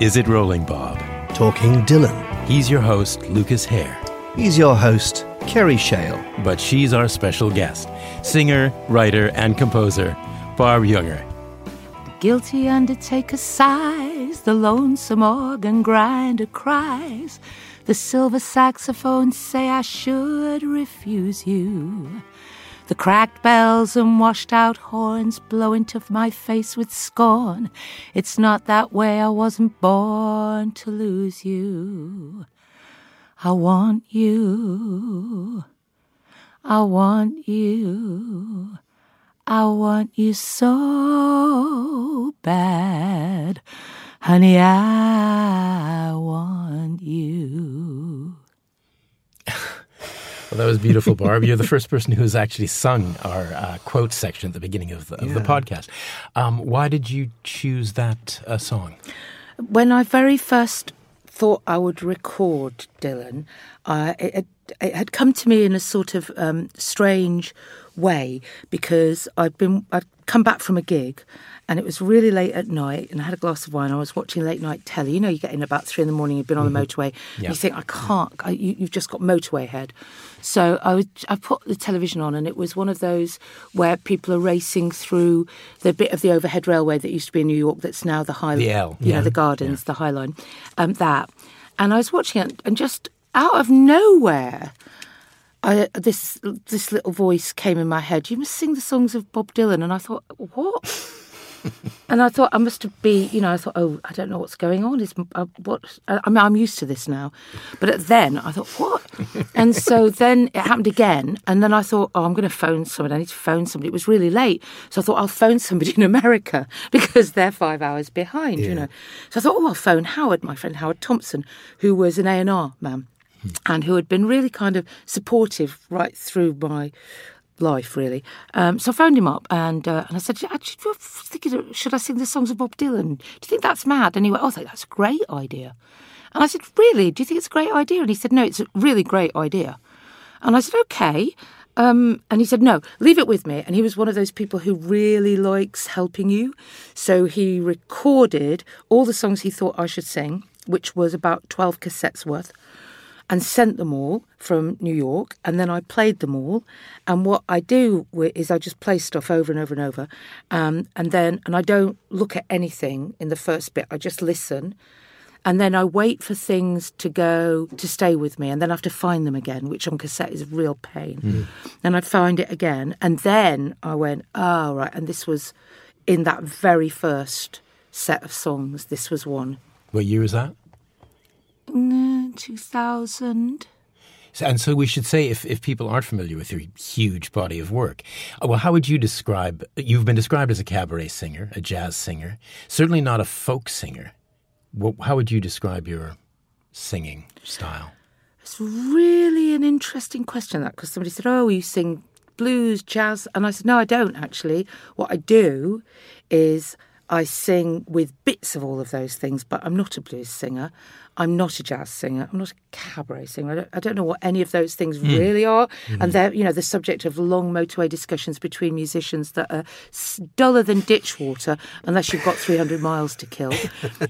Is It Rolling Bob? Talking Dylan. He's your host, Lucas Hare. He's your host, Kerry Shale. But she's our special guest, singer, writer, and composer, Barb Jungr. The guilty undertaker sighs, the lonesome organ grinder cries, the silver saxophones say I should refuse you. The cracked bells and washed out horns blow into my face with scorn. It's not that way, I wasn't born to lose you. I want you. I want you. I want you so bad. Honey, I want you. Well, that was beautiful, Barb. You're the first person who's actually sung our uh, quote section at the beginning of the, of the podcast. Um, why did you choose that uh, song? When I very first thought I would record Dylan, uh, it, it, it, had come to me in a sort of um, strange way because I'd been I'd come back from a gig and it was really late at night and I had a glass of wine. I was watching late night telly. You know, you get in about three in the morning, you've been on the motorway, Yeah. you think, I can't, I, you, you've just got motorway head. So I, would, I put the television on and it was one of those where people are racing through the bit of the overhead railway that used to be in New York that's now the High The L, you yeah. know, the Gardens, the High Line, um, that. And I was watching it and just out of nowhere, I, this this little voice came in my head. You must sing the songs of Bob Dylan, and I thought, what? and I thought I must be, you know, I thought, oh, I don't know what's going on. Is uh, what? I mean, I'm used to this now, but then I thought, what? and so then it happened again, and then I thought, oh, I'm going to phone somebody. I need to phone somebody. It was really late, so I thought I'll phone somebody in America because they're five hours behind, you know. So I thought, oh, I'll phone Howard, my friend Howard Thompson, who was an A and R man and who had been really kind of supportive right through my life, really. Um, so I phoned him up and uh, and I said, actually, thinking, should I sing the songs of Bob Dylan? Do you think that's mad? And he went, oh, that's a great idea. And I said, really? Do you think it's a great idea? And he said, no, it's a really great idea. And I said, okay. Um, and he said, no, leave it with me. And he was one of those people who really likes helping you. So he recorded all the songs he thought I should sing, which was about 12 cassettes worth and sent them all from New York, and then I played them all. And what I do is I just play stuff over and over and over, um, and then and I don't look at anything in the first bit. I just listen, and then I wait for things to go to stay with me, and then I have to find them again, which on cassette is a real pain. And I find it again, and then I went, oh right, and this was in that very first set of songs. This was one. What year was that? Mm, 2000. And so we should say, if, if people aren't familiar with your huge body of work, uh, well, how would you describe? You've been described as a cabaret singer, a jazz singer, certainly not a folk singer. How would you describe your singing style? It's really an interesting question that because somebody said, "Oh, you sing blues, jazz," and I said, "No, I don't actually. What I do is I sing with bits of all of those things, but I'm not a blues singer. I'm not a jazz singer. I'm not a cabaret singer. I don't, I don't know what any of those things really are, and they're you know the subject of long motorway discussions between musicians that are duller than ditch water unless you've got 300 miles to kill."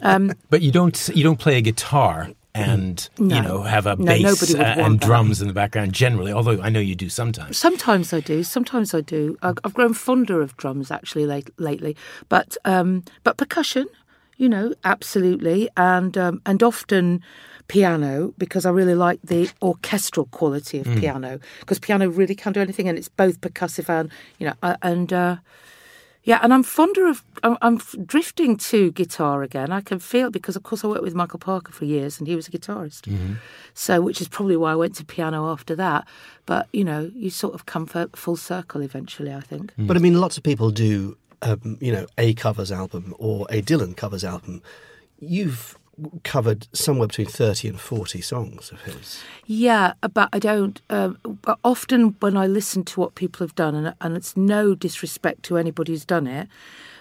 Um, But you don't you don't play a guitar and you know have a No, bass uh, and that. drums in the background generally. Although I know you do sometimes. Sometimes I do. Sometimes I do. I've grown fonder of drums actually late, lately, but um, but percussion, you know, absolutely, and um, and often piano because I really like the orchestral quality of piano because piano really can do anything and it's both percussive and you know uh, and. Uh, yeah, and I'm fonder of. I'm, I'm drifting to guitar again. I can feel it because, of course, I worked with Michael Parker for years, and he was a guitarist. So, which is probably why I went to piano after that. But you know, you sort of come fu- full circle eventually. I think. But I mean, lots of people do, um, you know, a covers album or a Dylan covers album. You've covered somewhere between 30 and 40 songs of his. Yeah, but I don't. Um, but often when I listen to what people have done, and, and it's no disrespect to anybody who's done it,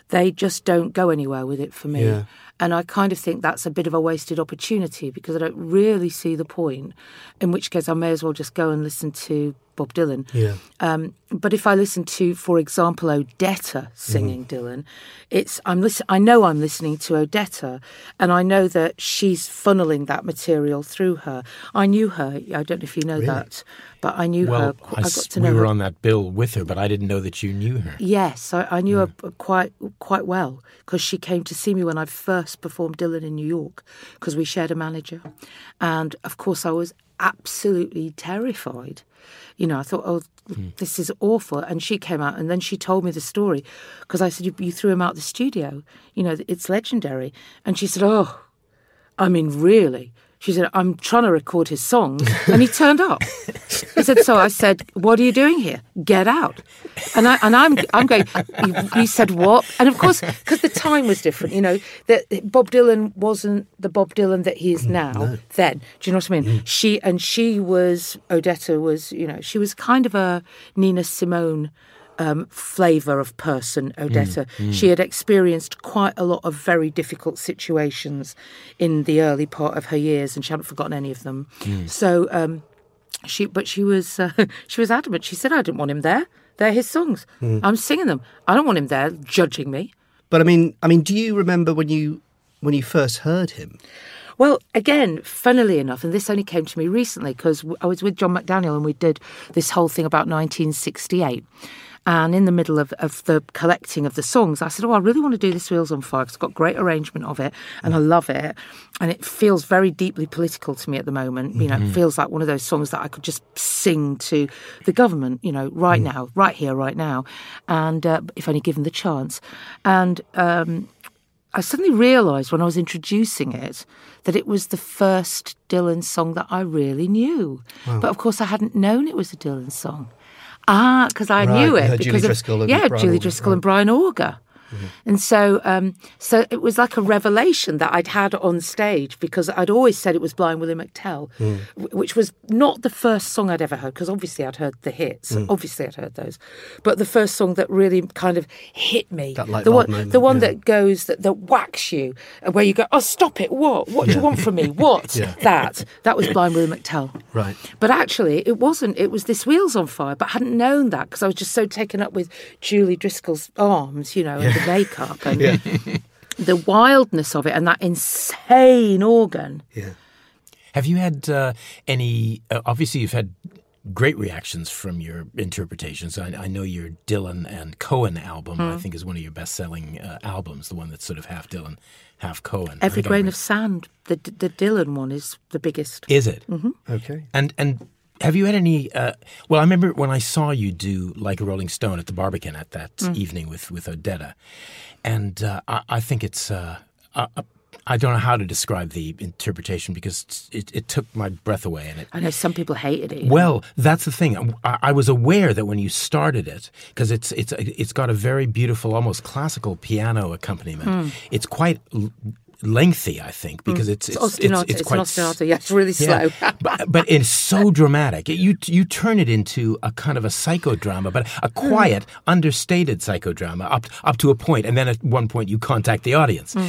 they just don't go anywhere with it for me. Yeah. And I kind of think that's a bit of a wasted opportunity because I don't really see the point. In which case, I may as well just go and listen to Bob Dylan. Yeah. Um, but if I listen to, for example, Odetta singing Mm-hmm. Dylan, it's I'm listen. I know I'm listening to Odetta, and I know that she's funneling that material through her. I knew her. I don't know if you know that, but I knew Well, her. I I got to we know were her. on that bill with her, but I didn't know that you knew her. Yes, I, I knew her quite quite well because she came to see me when I first performed Dylan in New York because we shared a manager, and of course I was absolutely terrified. You know, I thought, oh, hmm. this is awful. And she came out and then she told me the story because I said, you, you threw him out the studio. You know, it's legendary. And she said, oh, I mean, really? She said, I'm trying to record his songs. And he turned up. He said, so I said, what are you doing here? Get out. And, I, and I'm, I'm going, you, you said what? And of course, because the time was different, you know, that Bob Dylan wasn't the Bob Dylan that he is mm, now then. Do you know what I mean? Mm. She, and she was, Odetta was, you know, she was kind of a Nina Simone um, flavour of person, Odetta. She had experienced quite a lot of very difficult situations in the early part of her years, and she hadn't forgotten any of them. So, um, she, but she was uh, she was adamant. She said, "I didn't want him there. They're his songs. I'm singing them. I don't want him there judging me." But I mean, I mean, do you remember when you when you first heard him? Well, again, funnily enough, and this only came to me recently because I was with John McDaniel and we did this whole thing about 1968. And in the middle of, of the collecting of the songs, I said, Oh, I really want to do this Wheels on Fire because it's got great arrangement of it and I love it. And it feels very deeply political to me at the moment. You know, it feels like one of those songs that I could just sing to the government, you know, right now, right here, right now. And uh, if only given the chance. And um, I suddenly realised when I was introducing it that it was the first Dylan song that I really knew. But of course, I hadn't known it was a Dylan song. Ah, because I Right, knew it because Julie of Driscoll yeah, Brian Julie Driscoll and Brian Auger. And so, um, so it was like a revelation that I'd had on stage because I'd always said it was Blind Willie McTell, wh- which was not the first song I'd ever heard because obviously I'd heard the hits, obviously I'd heard those, but the first song that really kind of hit me, That light the bulb one, moment, the one yeah. that goes that, that whacks you, where you go, oh stop it, what, what do you want from me, what, Yeah. that, that was Blind Willie McTell, Right. but actually, it wasn't. It was this Wheels on Fire, but I hadn't known that because I was just so taken up with Julie Driscoll's arms, you know, the makeup and the wildness of it and that insane organ. Yeah. Have you had uh, any? Uh, obviously, you've had great reactions from your interpretations. I, I know your Dylan and Cohen album. I think is one of your best-selling uh, albums. The one that's sort of half Dylan, half Cohen. Every grain re- of sand, the the Dylan one is the biggest. is it? Okay. And and have you had any? Uh, well, I remember when I saw you do like a Rolling Stone at the Barbican at that evening with with Odetta, and uh, I, I think it's. Uh, uh, I don't know how to describe the interpretation because it, it took my breath away, and it I know some people hated it. well, that's the thing. I, I was aware that when you started it, because it's it's it's got a very beautiful, almost classical piano accompaniment. It's quite lengthy, I think, because mm. it's it's it's ostinato. it's, It's, quite an s- ostinato. Yeah, it's really slow. yeah. but, but it's so dramatic. You you turn it into a kind of a psychodrama, but a hmm. quiet, understated psychodrama up up to a point, and then at one point you contact the audience. Hmm.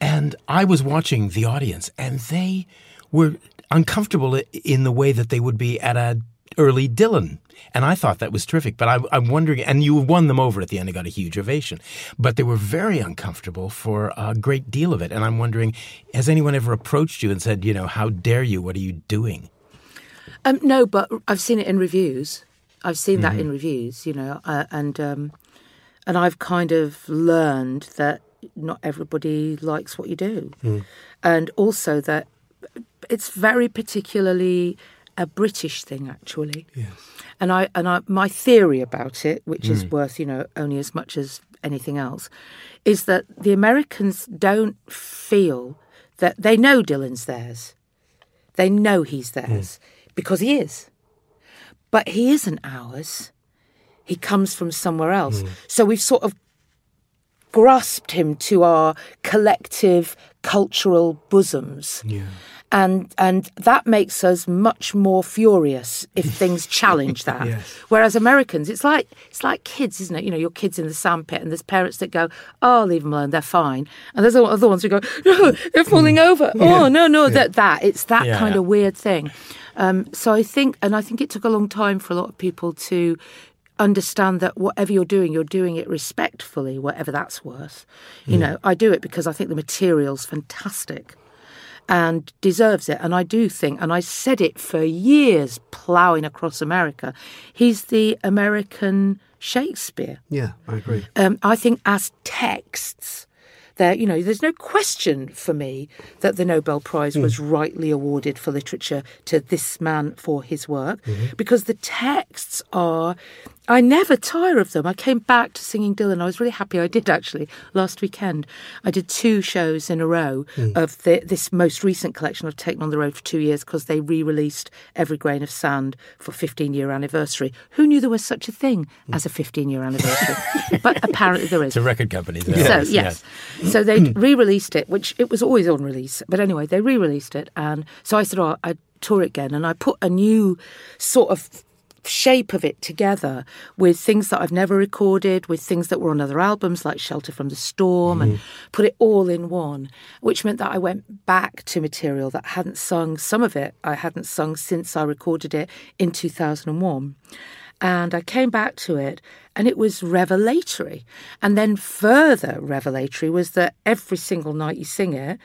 And I was watching the audience, and they were uncomfortable in the way that they would be at a early Dylan. And I thought that was terrific, but I, I'm wondering, and you won them over at the end and got a huge ovation, but they were very uncomfortable for a great deal of it. And I'm wondering, has anyone ever approached you and said, you know, how dare you? What are you doing? Um, no, but I've seen it in reviews. I've seen that in reviews, you know, uh, and um, and I've kind of learned that not everybody likes what you do, and also that it's very particularly a British thing, actually. And I and I, my theory about it, which is mm. worth you know only as much as anything else, is that the Americans don't feel that they know Dylan's theirs. They know he's theirs mm. because he is. But he isn't ours. He comes from somewhere else. Mm. So we've sort of grasped him to our collective cultural bosoms. Yeah. And and that makes us much more furious if things challenge that. Yes. Whereas Americans, it's like it's like kids, isn't it? You know, your kids in the sandpit, and there's parents that go, "Oh, leave them alone, they're fine," and there's other ones who go, "No, they're falling over." Oh, no, no, that that it's that Yeah, kind yeah. of weird thing. Um, so I think, and I think it took a long time for a lot of people to understand that whatever you're doing, you're doing it respectfully, whatever that's worth. You know, I do it because I think the material's fantastic and deserves it. And I do think, and I said it for years, ploughing across America, he's the American Shakespeare. Yeah, I agree. Um, I think as texts, there, you know, there's no question for me that the Nobel Prize was rightly awarded for literature to this man for his work, because the texts are. I never tire of them. I came back to singing Dylan. I was really happy I did actually last weekend. I did two shows in a row hmm. of the, this most recent collection I've taken on the road for two years because they re-released Every Grain of Sand for 15 year anniversary. Who knew there was such a thing hmm. as a 15 year anniversary? but apparently there is. It's a record company. So Yes, yes, so they hmm. re-released it, which it was always on release. But anyway, they re-released it, and so I said, "Oh, I'd tour it again," and I put a new sort of shape of it together with things that I've never recorded, with things that were on other albums like Shelter from the Storm, and mm-hmm. put it all in one, which meant that I went back to material that I hadn't sung. Some of it I hadn't sung since I recorded it in 2001. And I came back to it, and it was revelatory. And then further revelatory was that every single night you sing it,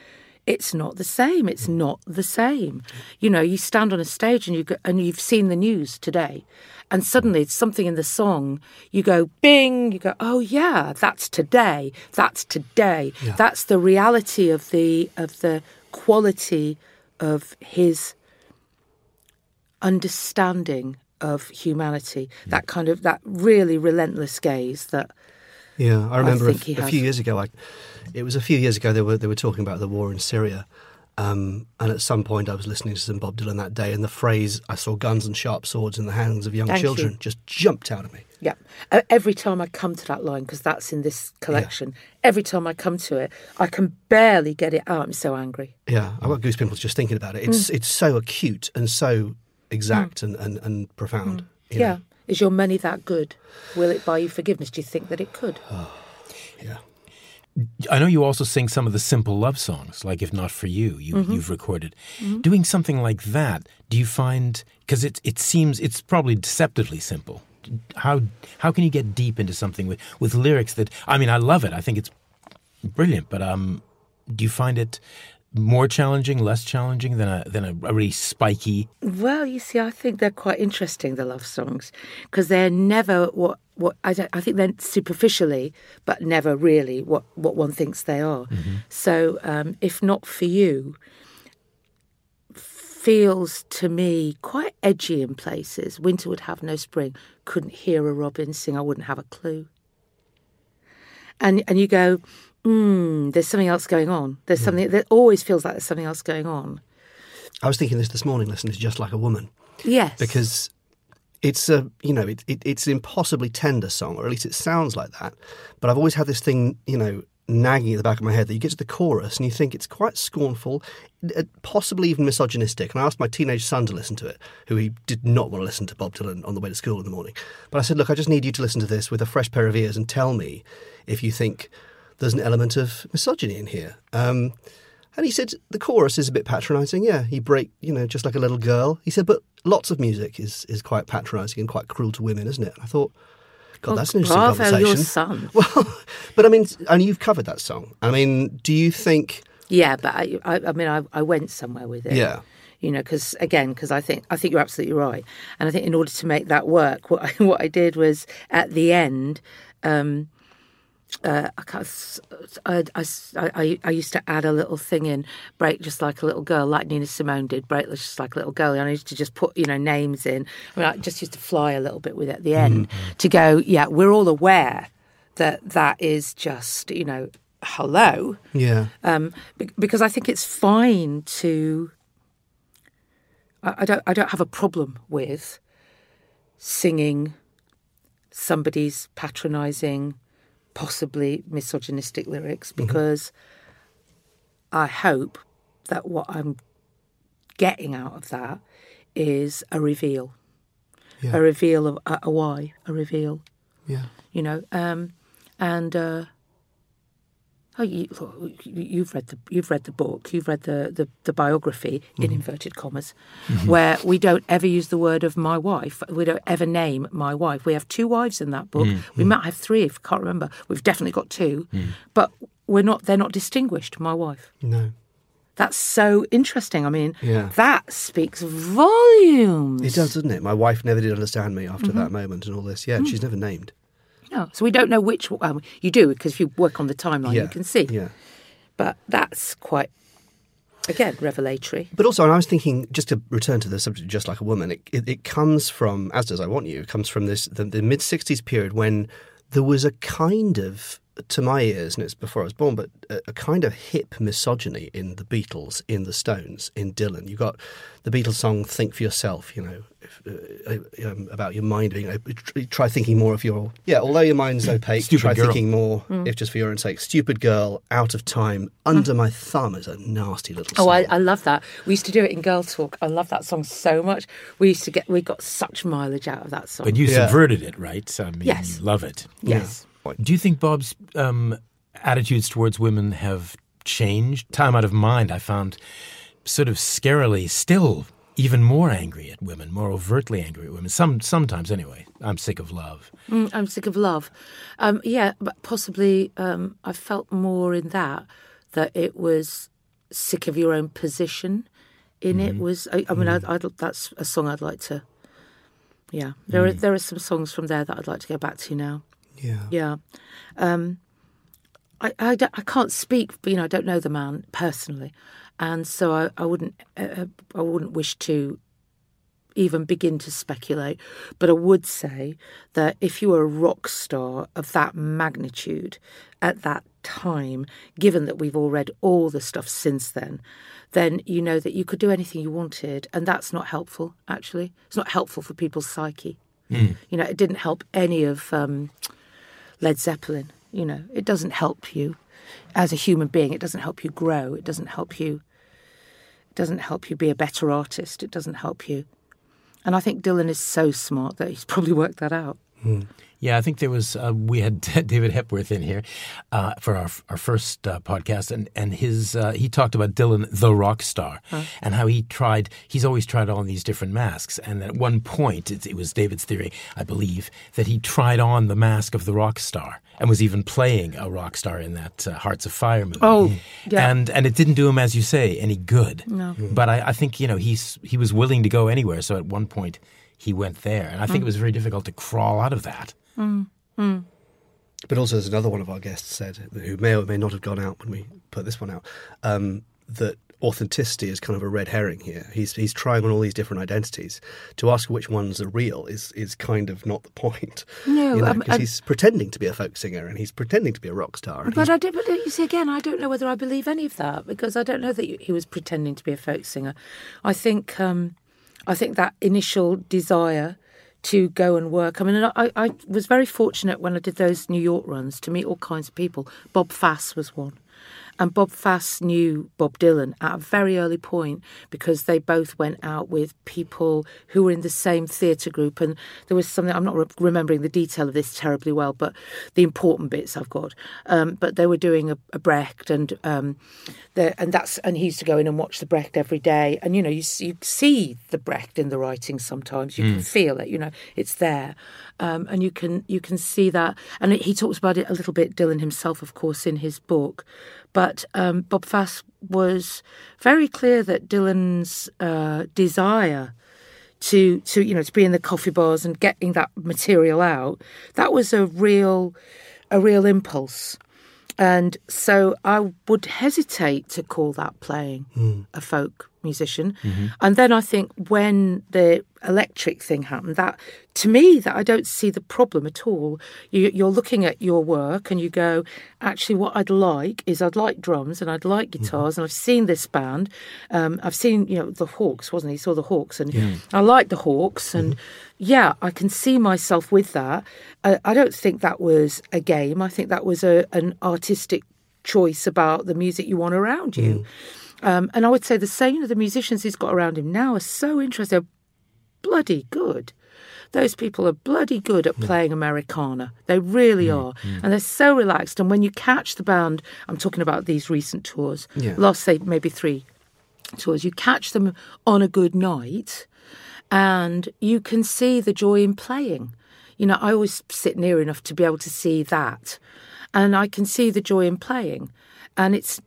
it's not the same. It's hmm. not the same. You know, you stand on a stage and you go, and you've seen the news today, and suddenly it's something in the song. You go, bing. You go, oh yeah, that's today. That's today. That's the reality of the of the quality of his understanding of humanity. Hmm. That kind of that really relentless gaze. That Yeah, I remember a, he a has. few years ago. I, it was a few years ago. They were they were talking about the war in Syria, um, and at some point I was listening to some Bob Dylan that day, and the phrase "I saw guns and sharp swords in the hands of young Thank children" you. just jumped out at me. Yeah. Every time I come to that line, because that's in this collection, every time I come to it, I can barely get it out. I'm so angry. Yeah, I got goosebumps just thinking about it. Mm. It's it's so acute and so exact and, and, and profound. Yeah. know. Is your money that good? Will it buy you forgiveness? Do you think that it could? yeah. I know you also sing some of the simple love songs, like "If Not for You." You Mm-hmm. you've recorded. Doing something like that, do you find because it it seems it's probably deceptively simple. How how can you get deep into something with with lyrics that I mean I love it. I think it's brilliant, but um, do you find it more challenging, less challenging than a than a, a really spiky? Well, you see, I think they're quite interesting, the love songs, because they're never what what I. I think they're superficially, but never really what what one thinks they are. So, um, if not for you, feels to me quite edgy in places. Winter would have no spring. Couldn't hear a robin sing. I wouldn't have a clue. And and you go, mm, there's something else going on. There's something that always feels like there's something else going on. I was thinking this this morning, listening to Just Like a Woman, Yes, because it's a you know it, it, it's an impossibly tender song, or at least it sounds like that. But I've always had this thing, you know, nagging at the back of my head that you get to the chorus and you think it's quite scornful, uh, possibly even misogynistic. And I asked my teenage son to listen to it, who he did not want to listen to Bob Dylan on the way to school in the morning. But I said, look, I just need you to listen to this with a fresh pair of ears and tell me if you think there's an element of misogyny in here. Um, and he said the chorus is a bit patronising. Yeah, he break, you know, just like a little girl. He said, but lots of music is is quite patronising and quite cruel to women, isn't it? And I thought, God, that's an interesting Oh, bravo, conversation. your son. Well, but I mean, and you've covered that song. I mean, do you think? Yeah, but I, I, I mean, I, I went somewhere with it. Yeah. You know, because again, because I think I think you're absolutely right, and I think in order to make that work, what I, what I did was at the end, um, uh, I, I, I, I, used to add a little thing in, break just like a little girl, like Nina Simone did, break just like a little girl. And I used to just put, you know, names in. I mean, I just used to fly a little bit with it at the end to go, yeah, we're all aware that that is just, you know, hello Yeah, um, because I think it's fine to. I, I don't. I don't have a problem with singing somebody's patronising possibly misogynistic lyrics because I hope that what I'm getting out of that is a reveal, Yeah. a reveal of a, a why, a reveal, Yeah. you know, um, and. Uh, Oh, you, you've read the you've read the book. You've read the the, the biography in mm-hmm. inverted commas, mm-hmm. where we don't ever use the word of my wife. We don't ever name my wife. We have two wives in that book. Mm, we mm. might have three. If I can't remember, we've definitely got two, mm. but we're not. They're not distinguished. My wife. No. That's so interesting. I mean, Yeah. that speaks volumes. It does, doesn't it? My wife never did understand me after mm-hmm. that moment and all this. Yeah, she's never named. No, so we don't know which. Um, you do because if you work on the timeline, yeah. you can see. Yeah. But that's quite, again, revelatory. But also, and I was thinking, just to return to the subject, just like a woman, it, it, it comes from, as does I Want You, it comes from this the, the mid '60s period when there was a kind of, to my ears, and it's before I was born, but a, a kind of hip misogyny in the Beatles, in the Stones, in Dylan. You got the Beatles song "Think for Yourself," you know, if, uh, um, about your mind. being know, try thinking more of your yeah. Although your mind's opaque, Stupid try girl. thinking more, if just for your own sake. Stupid girl, out of time, under my thumb is a nasty little. Oh. I, I love that. We used to do it in Girl Talk. I love that song so much. We used to get, we got such mileage out of that song. But you Yeah. subverted it, right? I mean, Yes. you love it. yes. Do you think Bob's um, attitudes towards women have changed? Time out of mind, I found sort of scarily still even more angry at women, more overtly angry at women. Some sometimes, anyway. I'm sick of love. Mm, I'm sick of love. Um, yeah, but possibly um, I felt more in that that it was sick of your own position. In it was. I, I mean, I, I, that's a song I'd like to. Yeah, there are there are some songs from there that I'd like to go back to now. Yeah. Yeah. Um, I, I, I can't speak, you know, I don't know the man personally. And so I, I wouldn't uh, I wouldn't wish to even begin to speculate. But I would say that if you were a rock star of that magnitude at that time, given that we've all read all the stuff since then, then you know that you could do anything you wanted. And that's not helpful, actually. It's not helpful for people's psyche. You know, it didn't help any of um, Led Zeppelin. You know, it doesn't help you as a human being. It doesn't help you grow. It doesn't help you. It doesn't help you be a better artist. It doesn't help you. And I think Dylan is so smart that he's probably worked that out. Hmm. Yeah, I think there was uh, we had David Hepworth in here uh, for our our first uh, podcast, and and his uh, he talked about Dylan the rock star and how he tried. He's always tried on these different masks, and at one point it, it was David's theory, I believe, that he tried on the mask of the rock star and was even playing a rock star in that uh, Hearts of Fire movie. Oh, yeah. and and it didn't do him as you say any good. No. but I, I think you know he's he was willing to go anywhere. So at one point he went there, and I think it was very difficult to crawl out of that. But also, as another one of our guests said, who may or may not have gone out when we put this one out, um, that authenticity is kind of a red herring here. He's he's trying on all these different identities. To ask which ones are real is is kind of not the point. No, you know, um, he's pretending to be a folk singer and he's pretending to be a rock star. But I did. But you see, again, I don't know whether I believe any of that because I don't know that he was pretending to be a folk singer. I think, um, I think that initial desire to go and work. I mean, I, I was very fortunate when I did those New York runs to meet all kinds of people. Bob Fass was one. And Bob Fass knew Bob Dylan at a very early point because they both went out with people who were in the same theatre group. And there was something, I'm not re- remembering the detail of this terribly well, but the important bits I've got. Um, but they were doing a, a Brecht, and um, the, and that's and he used to go in and watch the Brecht every day. And you know, you, you see the Brecht in the writing sometimes. You can feel it. You know, it's there, um, and you can you can see that. And he talks about it a little bit. Dylan himself, of course, in his book. But um, Bob Fass was very clear that Dylan's uh, desire to to you know to be in the coffee bars and getting that material out that was a real a real impulse and so I would hesitate to call that playing a folk musician. And then I think when the electric thing happened, that to me, that I don't see the problem at all. You, you're looking at your work and you go, actually, what I'd like is I'd like drums and I'd like guitars, and I've seen this band. Um, I've seen, you know, the Hawks, wasn't he? Saw the Hawks, and I like the Hawks, and yeah, I can see myself with that. Uh, I don't think that was a game. I think that was a, an artistic choice about the music you want around you. Um, and I would say the same of the musicians he's got around him now are so interesting. They're bloody good. Those people are bloody good at playing Americana. They really are. And they're so relaxed. And when you catch the band, I'm talking about these recent tours, Yeah. last, say, maybe three tours, you catch them on a good night and you can see the joy in playing. You know, I always sit near enough to be able to see that. And I can see the joy in playing. And it's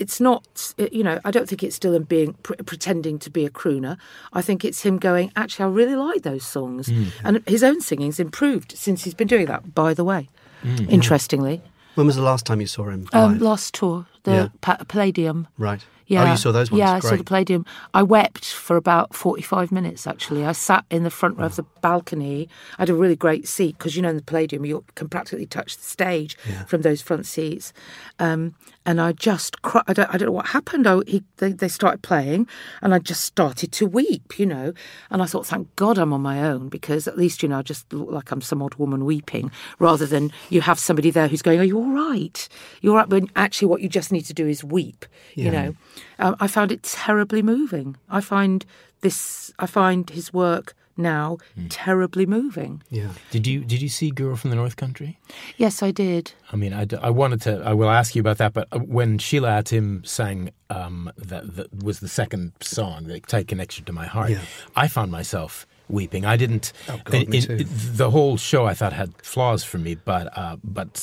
it's not, uh, you know, I don't think it's still him being pr- pretending to be a crooner. I think it's him going, actually, I really like those songs. Mm. And his own singing's improved since he's been doing that, by the way, mm. interestingly. When was the last time you saw him? Um, last tour, the Yeah. Pa- Palladium. right. Yeah. Oh, you saw those ones? Yeah, I saw the Palladium. I wept for about 45 minutes, actually. I sat in the front row of the balcony. I had a really great seat because, you know, in the Palladium, you can practically touch the stage from those front seats. Um, and I just cried. I don't, I don't know what happened. I, he, they, they started playing and I just started to weep, you know. And I thought, thank God I'm on my own because at least, you know, I just look like I'm some odd woman weeping rather than you have somebody there who's going, Are you all right? You're all right. But actually, what you just need to do is weep, you know. Um, I found it terribly moving. I find this, I find his work now terribly moving. Yeah. Did you did you see Girl from the North Country? Yes, I did. I mean, I wanted to. I will ask you about that. But uh, when Sheila Atim sang, um, that, that was the second song, the tight connection to my heart. Yeah. I found myself weeping. I didn't. Oh, God, me too. the whole show I thought had flaws for me, but uh, but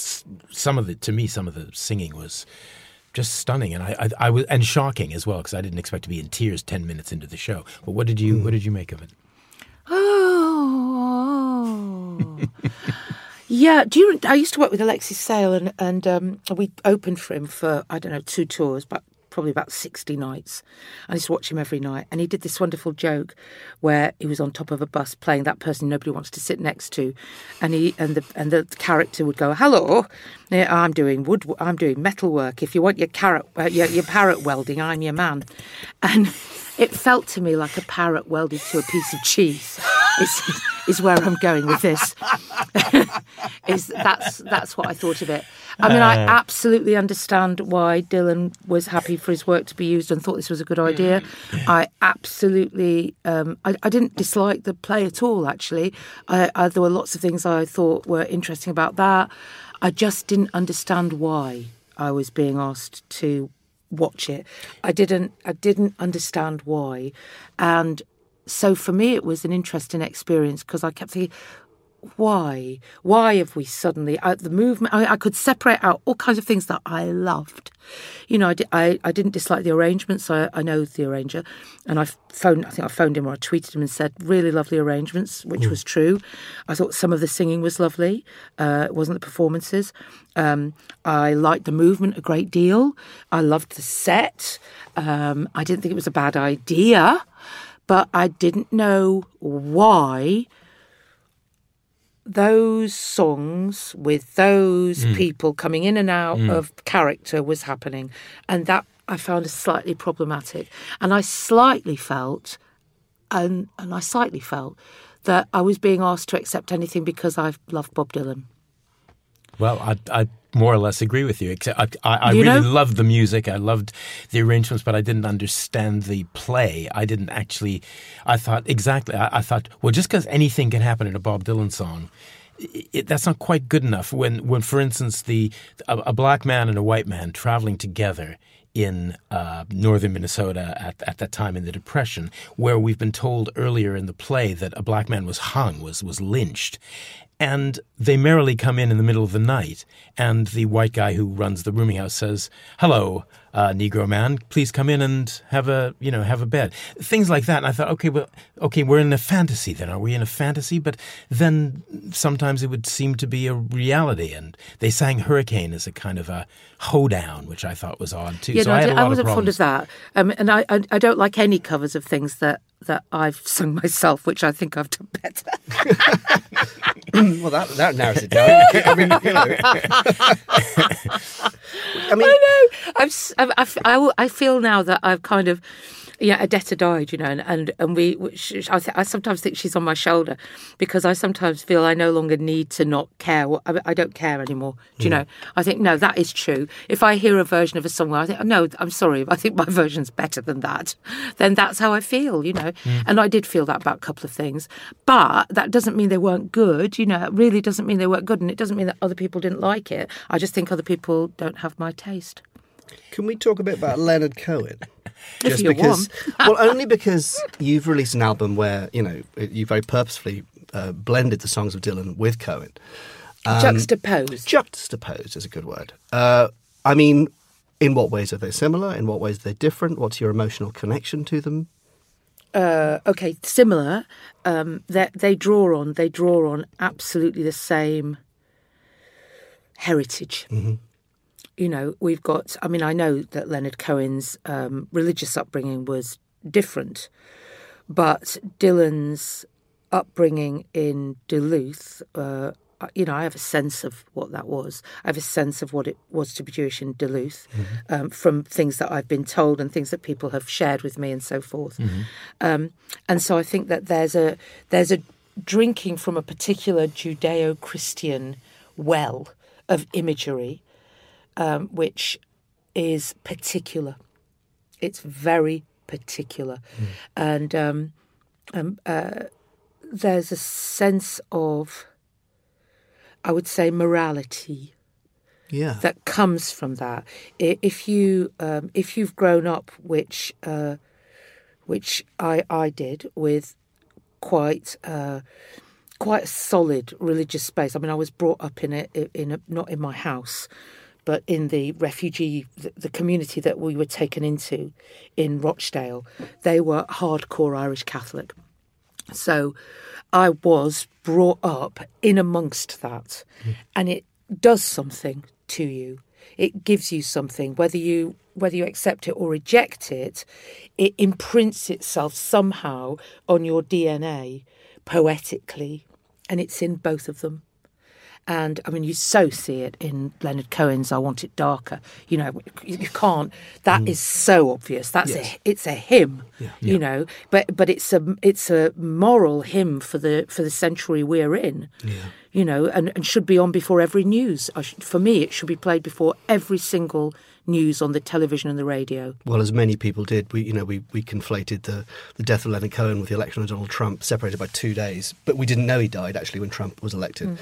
some of the to me some of the singing was just stunning, and I I, I was and shocking as well because I didn't expect to be in tears ten minutes into the show. But what did you what did you make of it? Oh. yeah. Do you? I used to work with Alexei Sayle, and and um, we opened for him for I don't know two tours, but probably about sixty nights. I used to watch him every night, and he did this wonderful joke where he was on top of a bus playing that person nobody wants to sit next to, and he and the and the character would go, "Hello, I'm doing wood, I'm doing metal work. If you want your carrot, uh, your, your parrot welding, I'm your man," and. It felt to me like a parrot welded to a piece of cheese. Is, is where I'm going with this. is that's that's what I thought of it. I mean, I absolutely understand why Dylan was happy for his work to be used and thought this was a good idea. I absolutely, um, I, I didn't dislike the play at all. Actually, I, I, there were lots of things I thought were interesting about that. I just didn't understand why I was being asked to watch it. I didn't I didn't understand why. And so for me it was an interesting experience because I kept thinking why? Why have we suddenly uh, the movement? I, I could separate out all kinds of things that I loved. You know, I, di- I, I didn't dislike the arrangements. I, I know the arranger, and I phoned. I think I phoned him or I tweeted him and said really lovely arrangements, which was true. I thought some of the singing was lovely. Uh, it wasn't the performances. Um, I liked the movement a great deal. I loved the set. Um, I didn't think it was a bad idea, but I didn't know why those songs with those hmm. people coming in and out hmm. of character was happening. And that I found slightly problematic. And I slightly felt, and, and I slightly felt, that I was being asked to accept anything because I loved Bob Dylan. Well, I, I more or less agree with you. Except I, I, I You really know? loved the music. I loved the arrangements, but I didn't understand the play. I didn't actually. I thought exactly. I, I thought, well, just because anything can happen in a Bob Dylan song. it, that's not quite good enough. When, when, for instance, the a, a black man and a white man traveling together in uh, northern Minnesota at, at that time in the Depression, where we've been told earlier in the play that a black man was hung, was was lynched, and they merrily come in in the middle of the night, and the white guy who runs the rooming house says, "Hello, uh, Negro man, please come in and have a you know have a bed." Things like that. And I thought, okay, well, okay, we're in a fantasy then. Are we in a fantasy? But then sometimes it would seem to be a reality. And they sang "Hurricane" as a kind of a hoedown, which I thought was odd too. Yeah, so no, I, I, had a did- lot I wasn't fond of that, um, and I, I I don't like any covers of things that that I've sung myself, which I think I've done better. well, that that narrows it down. I mean, you know. I mean, I know. I, I f- I w- I feel now that I've kind of, yeah, Odetta died, you know, and and, and we. I, th- I sometimes think she's on my shoulder because I sometimes feel I no longer need to not care. I, I don't care anymore. Do you know? I think no, that is true. If I hear a version of a song, where I think no, I'm sorry, I think my version's better than that. Then that's how I feel, you know. Mm. And I did feel that about a couple of things, but that doesn't mean they weren't good. You know, it really doesn't mean they weren't good, and it doesn't mean that other people didn't like it. I just think other people don't have my taste. Can we talk a bit about Leonard Cohen? If because, well, only because you've released an album where you know you very purposefully uh, blended the songs of Dylan with Cohen. Juxtaposed. Juxtaposed is a good word. Uh, I mean, in what ways are they similar? In what ways are they different? What's your emotional connection to them? uh, okay, similar. Um, they, they draw on they draw on absolutely the same heritage. You know, we've got. I mean, I know that Leonard Cohen's um, religious upbringing was different, but Dylan's upbringing in Duluth. Uh, you know, I have a sense of what that was. I have a sense of what it was to be Jewish in Duluth um, from things that I've been told and things that people have shared with me and so forth. Um, and so I think that there's a there's a drinking from a particular Judeo-Christian well of imagery, um, which is particular. It's very particular, and um, um, uh, there's a sense of, I would say, morality Yeah, that comes from that. If you um, if you've grown up, which uh, which I I did with quite uh, quite a solid religious space. I mean, I was brought up in a in a not in my house, but in the refugee the, community that we were taken into in Rochdale. They were hardcore Irish Catholic. So I was brought up in amongst that, hmm. and it does something to you. It gives you something, whether you whether you accept it or reject it. It imprints itself somehow on your DNA, poetically, and it's in both of them. And I mean, you so see it in Leonard Cohen's "I Want It Darker." You know, you can't. That mm. is so obvious. That's a it's a hymn. Yeah. You know, but but it's a it's a moral hymn for the for the century we're in. Yeah. You know, and, and should be on before every news. I should, for me, it should be played before every single news on the television and the radio. Well, as many people did, we you know we, we conflated the, the death of Leonard Cohen with the election of Donald Trump, separated by two days. But we didn't know he died actually when Trump was elected. Hmm.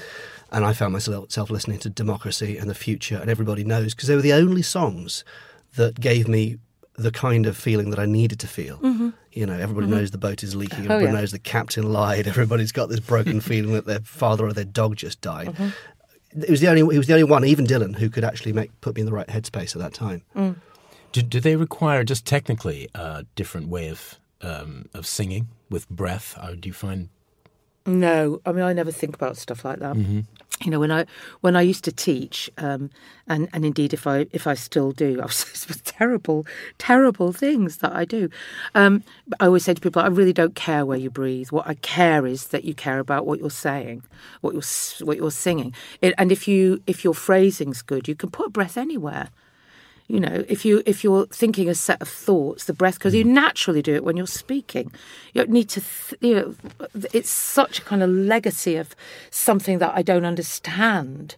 And I found myself listening to Democracy and the Future, and Everybody Knows because they were the only songs that gave me the kind of feeling that I needed to feel. Mm-hmm. You know, everybody mm-hmm. knows the boat is leaking. Oh, Everybody yeah. knows the captain lied. Everybody's got this broken feeling that their father or their dog just died. Mm-hmm. It was the only. He was the only one, even Dylan, who could actually make put me in the right headspace at that time. Mm. Do, do they require just technically a different way of um, of singing with breath? Or do you find No, I mean I never think about stuff like that. You know, when I when I used to teach, um, and and indeed if I if I still do, I was terrible, terrible things that I do. Um, I always say to people, I really don't care where you breathe. What I care is that you care about what you're saying, what you're what you're singing. It, and if you if your phrasing's good, you can put breath anywhere. You know, if you if you're thinking a set of thoughts, the breath, because you mm. naturally do it when you're speaking. You don't need to. Th- you know, it's such a kind of legacy of something that I don't understand.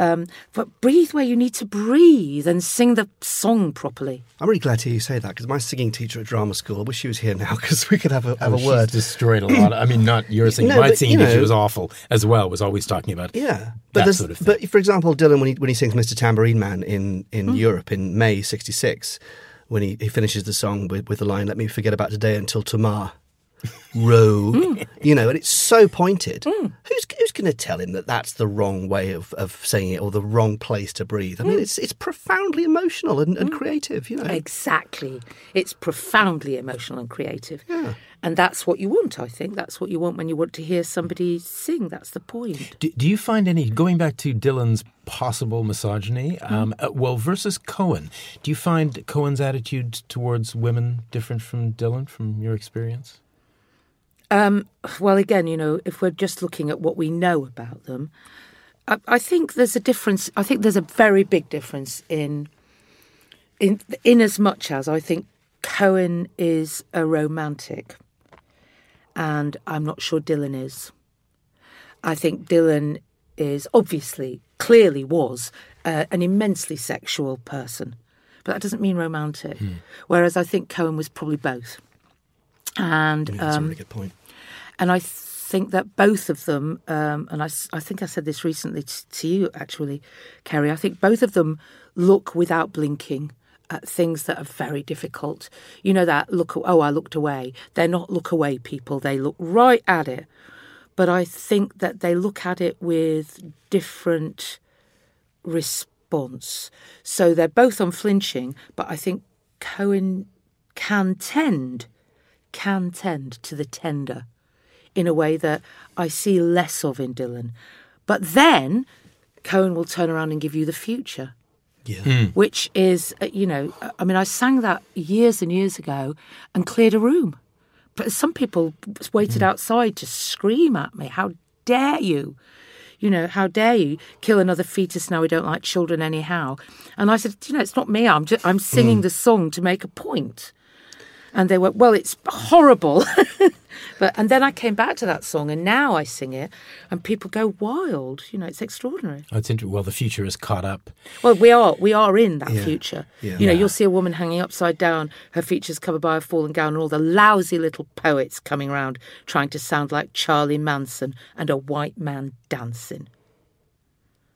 Um, but breathe where you need to breathe and sing the song properly. I'm really glad to hear you say that because my singing teacher at drama school, I wish she was here now because we could have a, have Oh, a she's word. destroyed a lot. Of, I mean, not your singing. No, My but, singing you teacher was awful as well. Was always talking about Yeah, but that sort of thing. but for example, Dylan when he when he sings Mr. Tambourine Man in in Hmm. Europe in May '66, when he, he finishes the song with, with the line "Let me forget about today until tomorrow," row, Hmm. you know, and it's so pointed. Who's who's going to tell him that that's the wrong way of, of saying it or the wrong place to breathe? I Hmm. mean, it's it's profoundly emotional and, and creative, you know. Exactly. It's profoundly emotional and creative. Yeah. And that's what you want, I think. That's what you want when you want to hear somebody sing. That's the point. Do, do you find any going back to Dylan's possible misogyny? Um, uh, well, versus Cohen, do you find Cohen's attitude towards women different from Dylan, from your experience? Well, again, you know, if we're just looking at what we know about them, I, I think there's a difference. I think there's a very big difference in, in, in as much as I think Cohen is a romantic, and I'm not sure Dylan is. I think Dylan is obviously, clearly was uh, an immensely sexual person, but that doesn't mean romantic. Whereas I think Cohen was probably both. And Yeah, that's a um, really good point. And I think that both of them, um, and I think I said this recently t- to you actually, Kerry, I think both of them look without blinking at things that are very difficult. You know that look, oh, I looked away. They're not look away people, they look right at it. But I think that they look at it with different response. So they're both unflinching, but I think Cohen can tend, can tend to the tender in a way that I see less of in Dylan. But then Cohen will turn around and give you the future, Yeah. Hmm. which is, uh, you know, I mean, I sang that years and years ago and cleared a room. But some people waited hmm. outside to scream at me, How dare you? You know, how dare you kill another fetus now we don't like children anyhow? And I said, you know, it's not me. I'm just, I'm singing hmm. the song to make a point. And they went, well, it's horrible. but and then I came back to that song, and now I sing it, and people go wild. You know, it's extraordinary. Oh, it's interesting. Well, the future is caught up. Well, we are we are in that Yeah. future. Yeah. You know, Yeah. you'll see a woman hanging upside down, her features covered by a fallen gown, and all the lousy little poets coming round trying to sound like Charlie Manson and a white man dancing.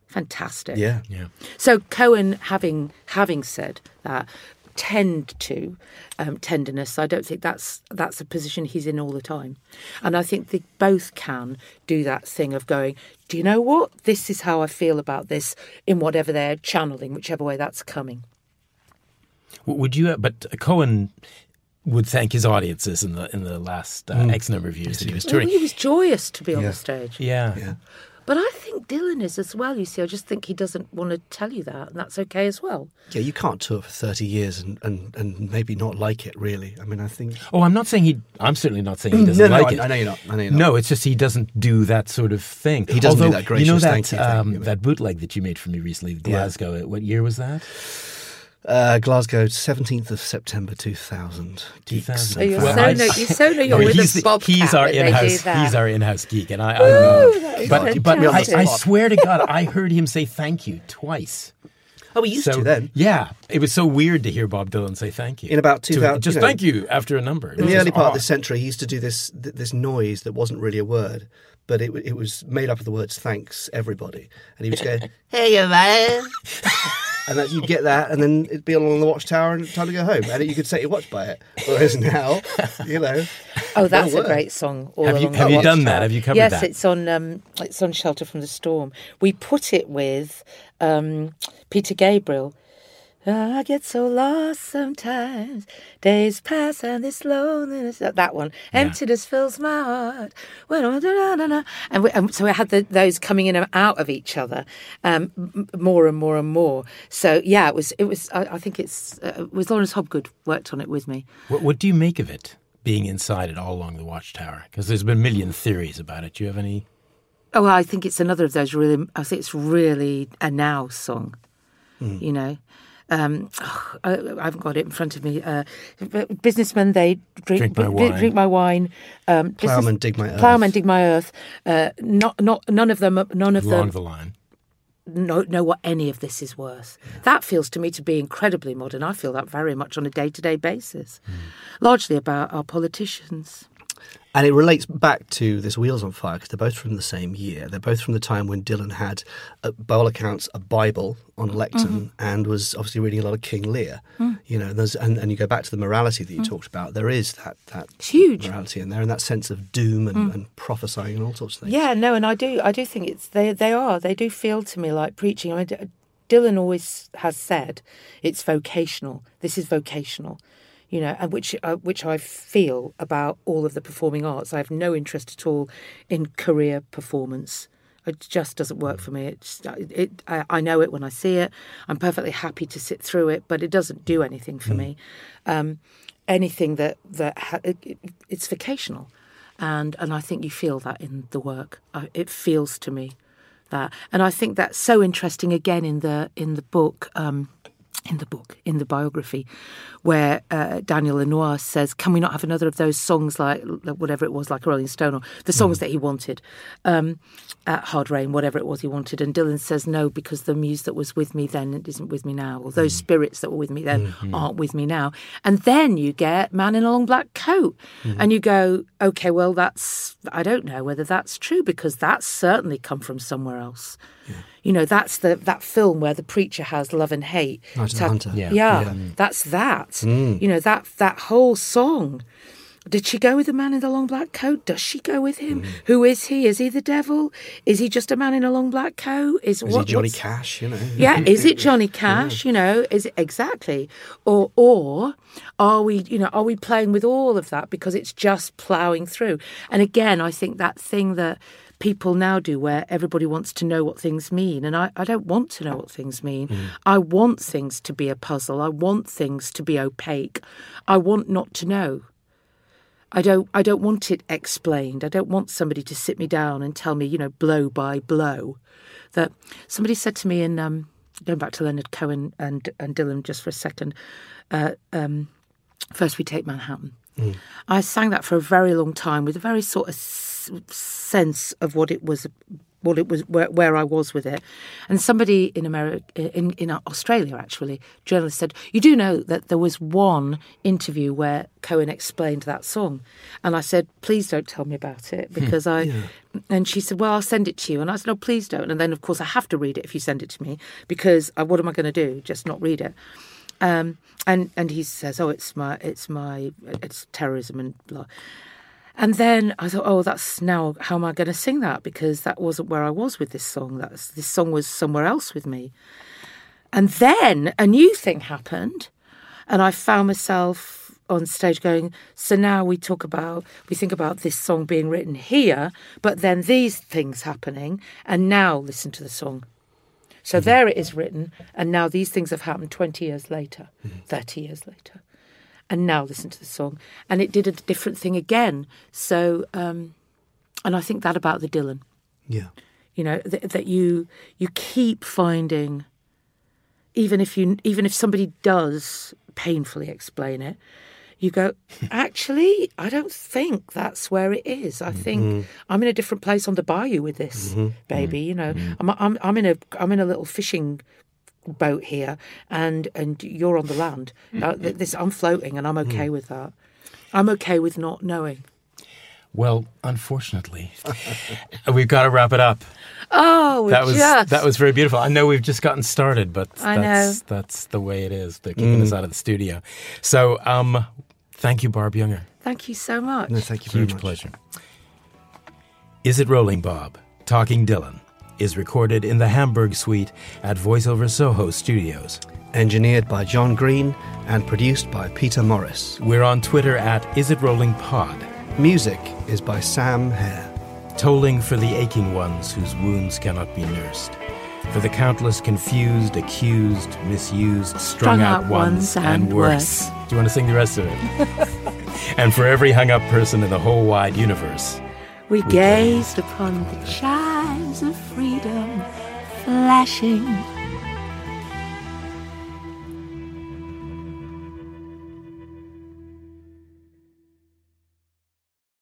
Fantastic. Yeah. Yeah. So Cohen, having having said that, tend to um, tenderness. I don't think that's that's a position he's in all the time, and I think they both can do that thing of going. Do you know what? This is how I feel about this in whatever they're channeling, whichever way that's coming. Would you? But Cohen would thank his audiences in the in the last uh, X number of years that he was Well, touring. he was joyous to be on the stage. Yeah. Yeah. But I think Dylan is as well. You see, I just think he doesn't want to tell you that, and that's okay as well. Yeah, you can't tour for 30 years and, and, and maybe not like it, really. I mean, I think. Oh, I'm not saying he. I'm certainly not saying he doesn't No, no, like I- it. I know you're not. I know you're not. No, it's just he doesn't do that sort of thing. He doesn't do Although, that You know gracious that thank you thing, um, yeah, that bootleg that you made for me recently, Glasgow. What year was that? Uh, Glasgow, 17th of September 2000. Geeks. 2000. Oh, you're Well, so I- know, you so know you're I mean, with he's, a the- bobcat he's our when they do in-house. He's our in-house geek, and I. I that is but but I. I swear to God, I heard him say thank you twice. Oh, we used so to then. yeah, it was so weird to hear Bob Dylan say thank you In about 2000 Just you know, thank you after a number. It In the early part of the century, he used to do this th- this noise that wasn't really a word, but it, w- it was made up of the words "thanks everybody," and he would just go, "Hey, you man," and that you'd get that, and then it'd be along the watchtower and time to go home, and you could set your watch by it. Whereas now, you know, Oh, that's a word. great song. All Have you- Along have the you done that? Have you covered yes, that? it's on. Um, it's on Shelter from the Storm. We put it with um, Peter Gabriel. I get so lost sometimes. Days pass and this loneliness. That one. Emptiness fills my heart. I-. And, we, and so we had the, those coming in and out of each other, um, more and more and more. So yeah, it was. It was. I, I think it's. Uh, it was Laurence Hobgood worked on it with me. What, what do you make of it being inside it all along the watchtower? Because there's been a million theories about it. Do you have any? Oh, I think it's another of those really. I think it's really a now song. Hmm. You know, um, I, I haven't got it in front of me. Uh, businessmen, they drink, Drink my wine. drink my wine. Um, Ploughmen dig my earth. Ploughmen dig my earth. Uh, not, not, none of them. None of Along them the line. know, know what any of this is worth. That feels to me to be incredibly modern. I feel that very much on a day to day basis, Hmm. largely about our politicians. And it relates back to this Wheels on Fire because they're both from the same year. They're both from the time when Dylan had, uh, by all accounts, a Bible on a lectern mm-hmm. and was obviously reading a lot of King Lear. You You know, there's and, and you go back to the morality that you mm. talked about. There is that that It's huge. morality in there, and that sense of doom and, mm. and prophesying and all sorts of things. Yeah, no, and I do, I do think it's they, they are, they do feel to me like preaching. I mean, Dylan always has said it's vocational. This is vocational, you know, and which, uh, which I feel about all of the performing arts. I have no interest at all in career performance. It just doesn't work for me. It's, it, I, I know it when I see it. I'm perfectly happy to sit through it, but it doesn't do anything for me. Um, anything that that ha- it, it's vocational, and and I think you feel that in the work. I, it feels to me that, and I think that's so interesting. Again, in the in the book. Um, in the book, in the biography, where uh, Daniel Lanois says, "Can we not have another of those songs like whatever it was, like Rolling Stone, or the songs that he wanted, um, at Hard Rain, whatever it was he wanted?" And Dylan says, "No, because the muse that was with me then isn't with me now, or those spirits that were with me then aren't with me now." And then you get Man in a Long Black Coat, and you go, "Okay, well, that's I don't know whether that's true because that's certainly come from somewhere else." You know, that's the that film where the preacher has love and hate. Night of the had- Hunter. Yeah. yeah, that's that. Mm. You know that that whole song. Did she go with the man in the long black coat? Does she go with him? Mm. Who is he? Is he the devil? Is he just a man in a long black coat? Is, Is what, he Johnny Cash? You know. yeah, is it Johnny Cash? You know, is it exactly, or or are we, you know, are we playing with all of that because it's just ploughing through? And again, I think that thing that people now do where everybody wants to know what things mean, and I, I don't want to know what things mean. I want things to be a puzzle. I want things to be opaque. I want not to know. I don't I don't want it explained. I don't want somebody to sit me down and tell me, you know, blow by blow. That somebody said to me in um, going back to Leonard Cohen and and Dylan just for a second. Uh, um, First, we take Manhattan. I sang that for a very long time with a very sort of sense of what it was, what it was, where, where I was with it. And somebody in America, in in Australia, actually, journalist said, "You do know that there was one interview where Cohen explained that song," and I said, "Please don't tell me about it because I." And she said, "Well, I'll send it to you." And I said, "No, please don't." And then, of course, I have to read it if you send it to me because uh, what am I going to do? Just not read it? Um, and and he says, "Oh, it's my it's my it's terrorism and blah." And then I thought, "Oh, that's now how am I going to sing that? Because that wasn't where I was with this song. That's this song was somewhere else with me." And then a new thing happened, and I found myself on stage going, "So now we talk about we think about this song being written here, but then these things happening, and now listen to the song." So mm-hmm. there it is written, and now these things have happened 20 years later, mm-hmm. 30 years later. And now listen to the song. And it did a different thing again. So, um, and I think that about the Dylan, Yeah. you know, th- that you you keep finding, even if you even if somebody does painfully explain it, you go, actually, I don't think that's where it is. I mm-hmm. think I'm in a different place on the bayou with this mm-hmm. baby. Mm-hmm. You know, I'm, I'm I'm in a I'm in a little fishing boat here, and and you're on the land. Uh, th- this I'm floating, and I'm okay with that. I'm okay with not knowing. Well, unfortunately, we've got to wrap it up. Oh, That was just that was very beautiful. I know we've just gotten started, but I that's know. that's the way it is. They're kicking us out of the studio. So, um, thank you, Barb Jungr. Thank you so much. No, thank you very Huge much. pleasure. Is It Rolling Bob? Talking Dylan is recorded in the Hamburg Suite at VoiceOver Soho Studios. Engineered by John Green and produced by Peter Morris. We're on Twitter at Is It Rolling Pod. Music is by Sam Hare. tolling for the aching ones whose wounds cannot be nursed, for the countless confused, accused, misused, strung, out, ones, and worse. Do you want to sing the rest of it? and for every hung up person in the whole wide universe. We gazed upon the chimes of freedom flashing